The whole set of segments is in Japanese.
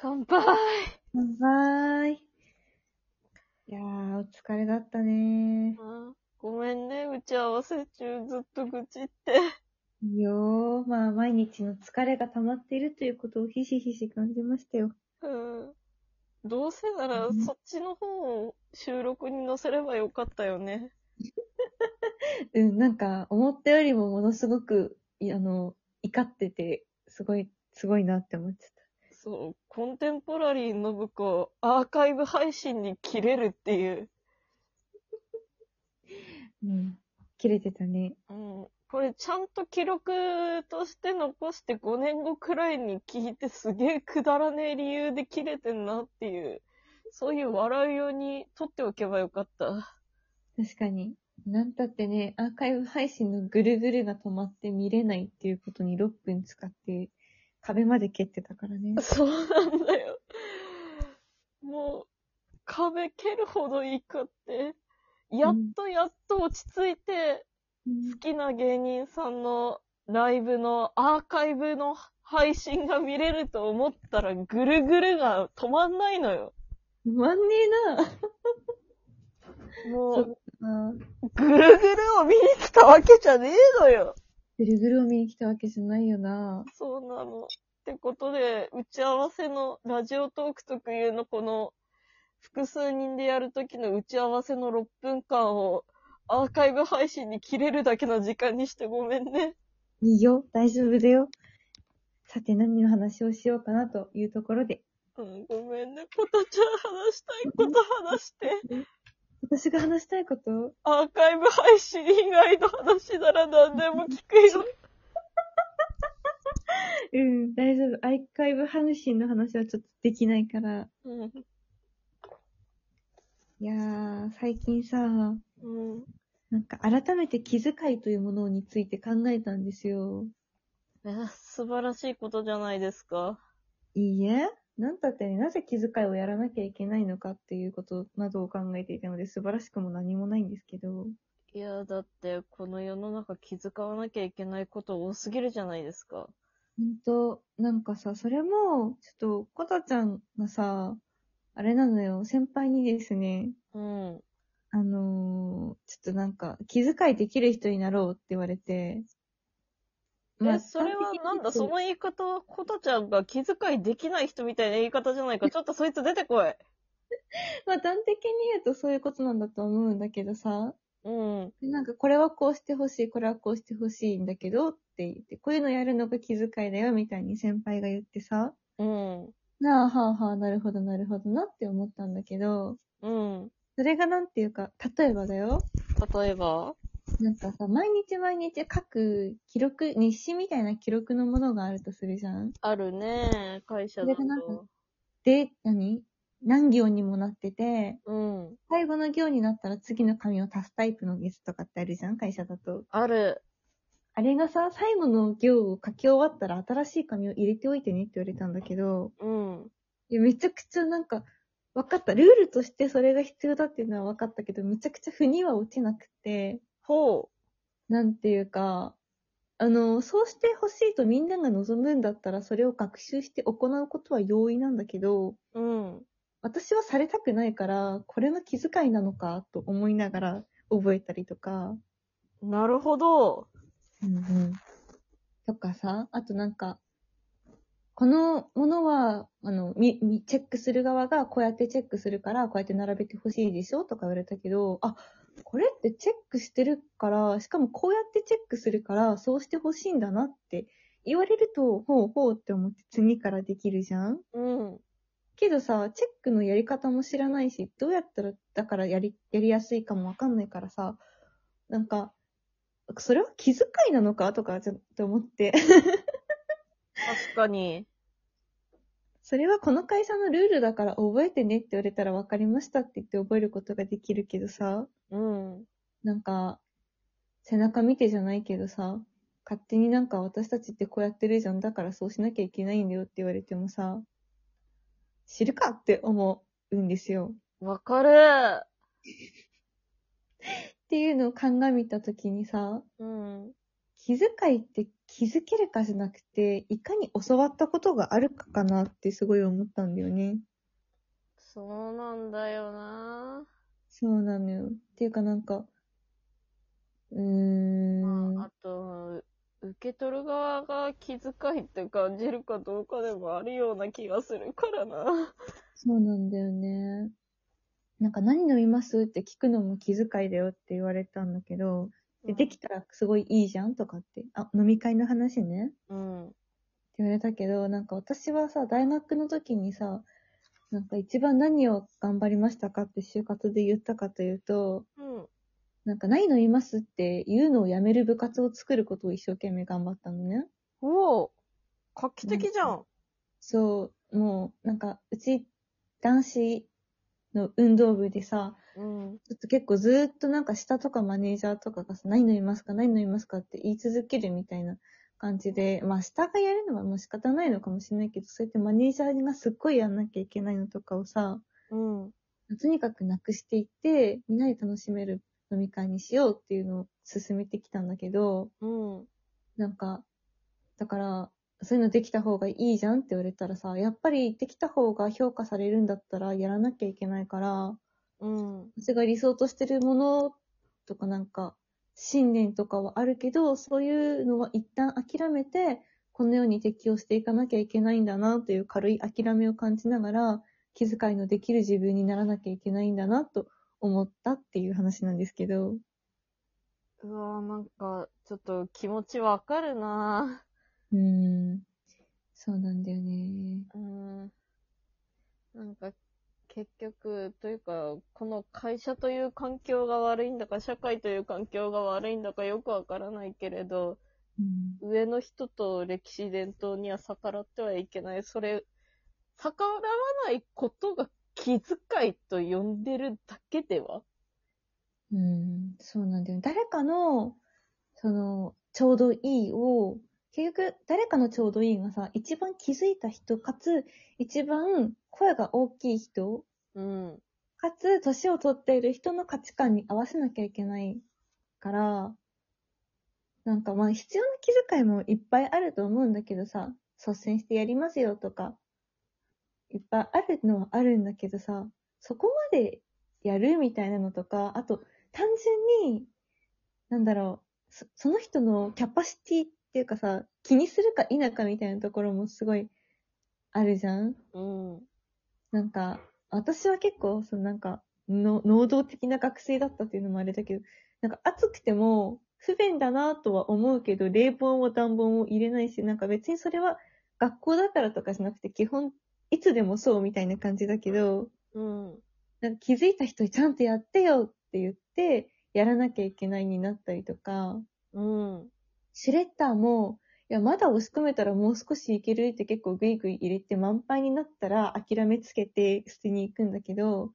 乾杯乾杯。いやー、お疲れだったねあごめんね、打ち合わせ中ずっと愚痴って。いいよー。まあ、毎日の疲れが溜まっているということをひしひし感じましたよ。うん。どうせならうんそっちの方を収録に載せればよかったよね。うん、なんか、思ったよりもものすごく、いあの、怒ってて、すごい、すごいなって思っちゃっそう、コンテンポラリー信子、アーカイブ配信に切れるっていう。た。うん。切れてたね。うん。これちゃんと記録として残して5年後くらいに聞いてすげえくだらねえ理由で切れてんなっていう、そういう笑いように取っておけばよかった。確かに。なんたってね、アーカイブ配信のぐるぐるが止まって見れないっていうことに6分使って、壁まで蹴ってたからね。そうなんだよ。もう、壁蹴るほど怒って、やっとやっと落ち着いて、好きな芸人さんのライブのアーカイブの配信が見れると思ったら、ぐるぐるが止まんないのよ。止まんねえな。も、そうあぐるぐるを見に来たわけじゃねえのよ。ぐるぐるを見に来たわけじゃないよな。そうなの。ってことで、打ち合わせのラジオトーク特有のこの、複数人でやるときの打ち合わせの6分間をアーカイブ配信に切れるだけの時間にしてごめんね。いいよ、大丈夫だよ。さて何の話をしようかなというところで、うん、ごめんね。ことちゃん話したいこと話して。私が話したいこと？アーカイブ配信以外の話なら何でも聞くよ。うん、大丈夫。アーカイブ配信の話はちょっとできないから。うん。いやー、最近さ、うん。なんか改めて気遣いというものについて考えたんですよ。え、素晴らしいことじゃないですか。いいえなんたってね、なぜ気遣いをやらなきゃいけないのかっていうことなどを考えていたので素晴らしくも何もないんですけど。いや、だって、この世の中気遣わなきゃいけないこと多すぎるじゃないですか。ほんと、なんかさ、それも、ちょっと、コタちゃんがさ、あれなのよ、先輩にですね、うん。あのーちょっとなんか、気遣いできる人になろうって言われて。え、それはなんだ、その言い方は、コタちゃんが気遣いできない人みたいな言い方じゃないか。ちょっとそいつ出てこい。まあ、端的に言うとそういうことなんだと思うんだけどさ、うん。なんか、これはこうしてほしい、これはこうしてほしいんだけどって言って、こういうのやるのが気遣いだよ、みたいに先輩が言ってさ、うん。なあ、はあはあ、なるほど、なるほどなって思ったんだけど、うん。それがなんていうか、例えばだよ。例えば？なんかさ、毎日毎日書く記録、日誌みたいな記録のものがあるとするじゃん？あるね、会社だと。で、何？何行にもなってて、うん。最後の行になったら次の紙を足すタイプのやつとかってあるじゃん会社だと。ある。あれがさ、最後の行を書き終わったら新しい紙を入れておいてねって言われたんだけど、うん。いやめちゃくちゃなんか、分かった。ルールとしてそれが必要だっていうのは分かったけど、めちゃくちゃ腑には落ちなくて、ほなんていうか、あの、そうしてほしいとみんなが望むんだったら、それを学習して行うことは容易なんだけど、う。うん。私はされたくないから、これの気遣いなのかと思いながら覚えたりとか、なるほど。うんうん。とかさ、あとなんか、このものは、あの、み、み、チェックする側がこうやってチェックするから、こうやって並べてほしいでしょとか言われたけど、あ、これってチェックしてるから、しかもこうやってチェックするから、そうしてほしいんだなって言われると、ほうほうって思って次からできるじゃん？うん。けどさ、チェックのやり方も知らないし、どうやったら、だからやり、やりやすいかもわかんないからさ、なんか、それは気遣いなのか？とか、ちょっと思って。確かに。それはこの会社のルールだから覚えてねって言われたら分かりましたって言って覚えることができるけどさ、うん。なんか、背中見てじゃないけどさ、勝手になんか私たちってこうやってるじゃん、だからそうしなきゃいけないんだよって言われてもさ、知るかって思うんですよ。わかる。っていうのを鑑みたときにさ、うん。気遣いって気づけるかじゃなくて、いかに教わったことがあるかかなってすごい思ったんだよね。そうなんだよなそうなのよ。っていうかなんか、うーん。まあ、あと、受け取る側が気遣いって感じるかどうかでもあるような気がするからな。そうなんだよね。なんか何飲みます？って聞くのも気遣いだよって言われたんだけど、でできたらすごいいいじゃんとかって、あ、飲み会の話ね。うん。って言われたけど、なんか私はさ、大学の時にさ、なんか一番何を頑張りましたかって就活で言ったかというと、うん。なんか何飲みますって言うのをやめる部活を作ることを一生懸命頑張ったのね。おお画期的じゃん。そう、もう、なんか、うち、男子の運動部でさ、うん。ちょっと結構ずーっとなんか下とかマネージャーとかがさ、何飲みますか？何飲みますか？って言い続けるみたいな感じで、まあ下がやるのはもう仕方ないのかもしれないけど、そうやってマネージャーがすっごいやんなきゃいけないのとかをさ、うん。とにかくなくしていって、みんなで楽しめる飲み会にしようっていうのを進めてきたんだけど、うん。なんか、だから、そういうのできた方がいいじゃんって言われたらさ、やっぱりできた方が評価されるんだったらやらなきゃいけないから、うん。私が理想としてるものとかなんか、信念とかはあるけど、そういうのは一旦諦めて、このように適応していかなきゃいけないんだなという軽い諦めを感じながら、気遣いのできる自分にならなきゃいけないんだなと思ったっていう話なんですけど。うわぁ、なんか、ちょっと気持ちわかるなうーん。そうなんだよね。ぁ。うん。なんか、結局、というか、この会社という環境が悪いんだか、社会という環境が悪いんだかよくわからないけれど、うん。上の人と歴史伝統には逆らってはいけない。それ、逆らわないことが気遣いと呼んでるだけでは？うん、そうなんだよね。誰かの、その、ちょうどいいを、結局、誰かのちょうどいいがさ、一番気づいた人、かつ、一番声が大きい人、うん。かつ、年を取っている人の価値観に合わせなきゃいけないから、なんかまあ必要な気遣いもいっぱいあると思うんだけどさ、率先してやりますよとか、いっぱいあるのはあるんだけどさ、そこまでやるみたいなのとか、あと単純に、なんだろう、そその人のキャパシティっていうかさ、気にするか否かみたいなところもすごいあるじゃん？うん。なんか、私は結構、そのなんか、の能動的な学生だったっていうのもあれだけど、なんか暑くても不便だなとは思うけど、冷房も暖房も入れないし、なんか別にそれは学校だからとかじゃなくて、基本、いつでもそうみたいな感じだけど、うん。なんか気づいた人にちゃんとやってよって言って、やらなきゃいけないになったりとか、うん。シュレッダーも、いや、まだ押し込めたらもう少しいけるって結構グイグイ入れて満杯になったら諦めつけて捨てに行くんだけど、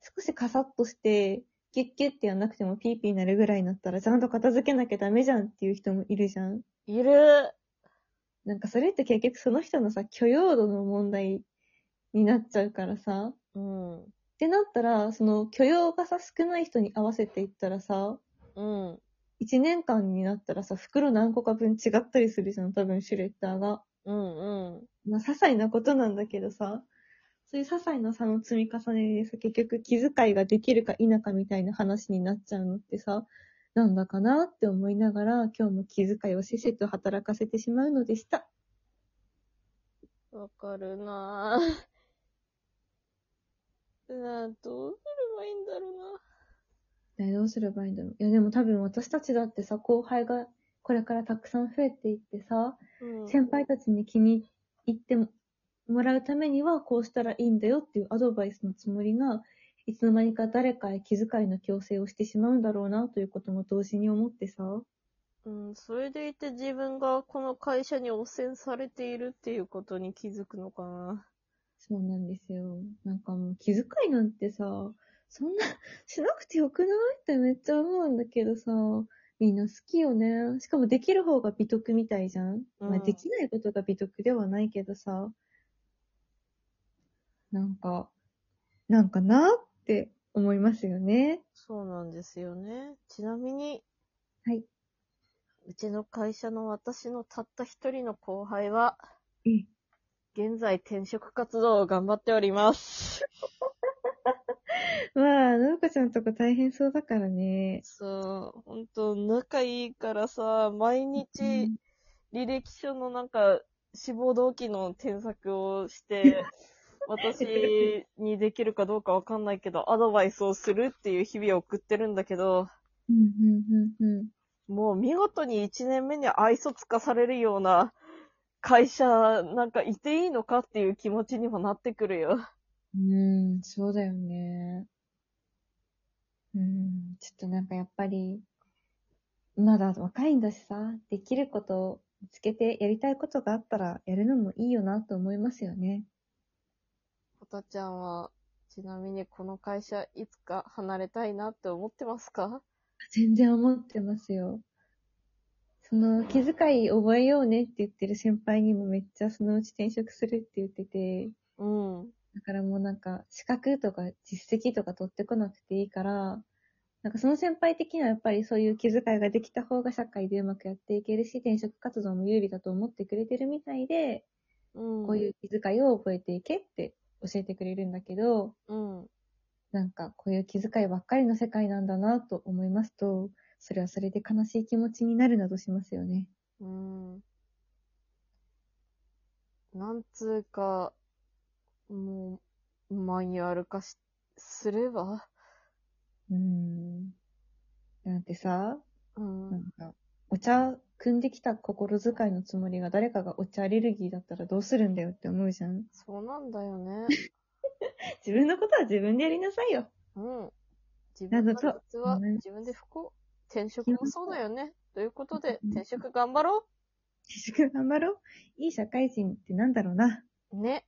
少しカサッとして、キュッキュッってやんなくてもピーピーなるぐらいになったらちゃんと片付けなきゃダメじゃんっていう人もいるじゃん。いる。なんかそれって結局その人のさ、許容度の問題になっちゃうからさ。うん。ってなったら、その許容がさ、少ない人に合わせていったらさ、うん。一年間になったらさ、袋何個か分違ったりするじゃん、多分シュレッダーが。うん。うん。まあ、些細なことなんだけどさ、そういう些細な差の積み重ねでさ、結局気遣いができるか否かみたいな話になっちゃうのってさ、なんだかなって思いながら、今日も気遣いをせっせと働かせてしまうのでした。わかるなぁ。なあ、どうすればいいんだろうな。ねどうすればいいんだろう。いや、でも多分私たちだってさ、後輩がこれからたくさん増えていってさ、うん。先輩たちに気に入ってもらうためにはこうしたらいいんだよっていうアドバイスのつもりが、いつの間にか誰かへ気遣いの強制をしてしまうんだろうなということも同時に思ってさ。うん、それでいて自分がこの会社に汚染されているっていうことに気づくのかな。そうなんですよ。なんかもう気遣いなんてさ、そんなしなくてよくない？ってめっちゃ思うんだけどさ、みんな好きよね。しかもできる方が美徳みたいじゃん。まあうんできないことが美徳ではないけどさ、なんか、なんかなって思いますよね。そうなんですよね。ちなみに、はい。うちの会社の私のたった一人の後輩は、うん。現在転職活動を頑張っております。まあ、のぶこちゃんとこ大変そうだからね。そう、ほんと、仲いいからさ、毎う日ん、履歴書のなんか、志望動機の添削をして、私にできるかどうかわかんないけど、アドバイスをするっていう日々を送ってるんだけど、うん、うん、うん、うん。もう見事に1年目に愛想つかされるような会社なんかいていいのかっていう気持ちにもなってくるよ。うん、そうだよね。うん、ちょっとなんかやっぱり、まだ若いんだしさ、できることを見つけてやりたいことがあったらやるのもいいよなと思いますよね。こたちゃんは、ちなみにこの会社いつか離れたいなって思ってますか？全然思ってますよ。その気遣い覚えようねって言ってる先輩にもめっちゃそのうち転職するって言ってて、うん。だからもうなんか資格とか実績とか取ってこなくていいから、なんかその先輩的にはやっぱりそういう気遣いができた方が社会でうまくやっていけるし、転職活動も有利だと思ってくれてるみたいで、うん。こういう気遣いを覚えていけって教えてくれるんだけど、うん。なんかこういう気遣いばっかりの世界なんだなと思いますと、それはそれで悲しい気持ちになるなどしますよね。うん。なんつうか、もう、マニュアル化し、すればうーん。なんてさ、うん。なんか、お茶汲んできた心遣いのつもりが誰かがお茶アレルギーだったらどうするんだよって思うじゃん。そうなんだよね。自分のことは自分でやりなさいよ。うん。自分のなどと実はう自分で不幸。転職もそうだよね。ということで、転職頑張ろ自粛頑張ろう。いい社会人ってなんだろうな。ね。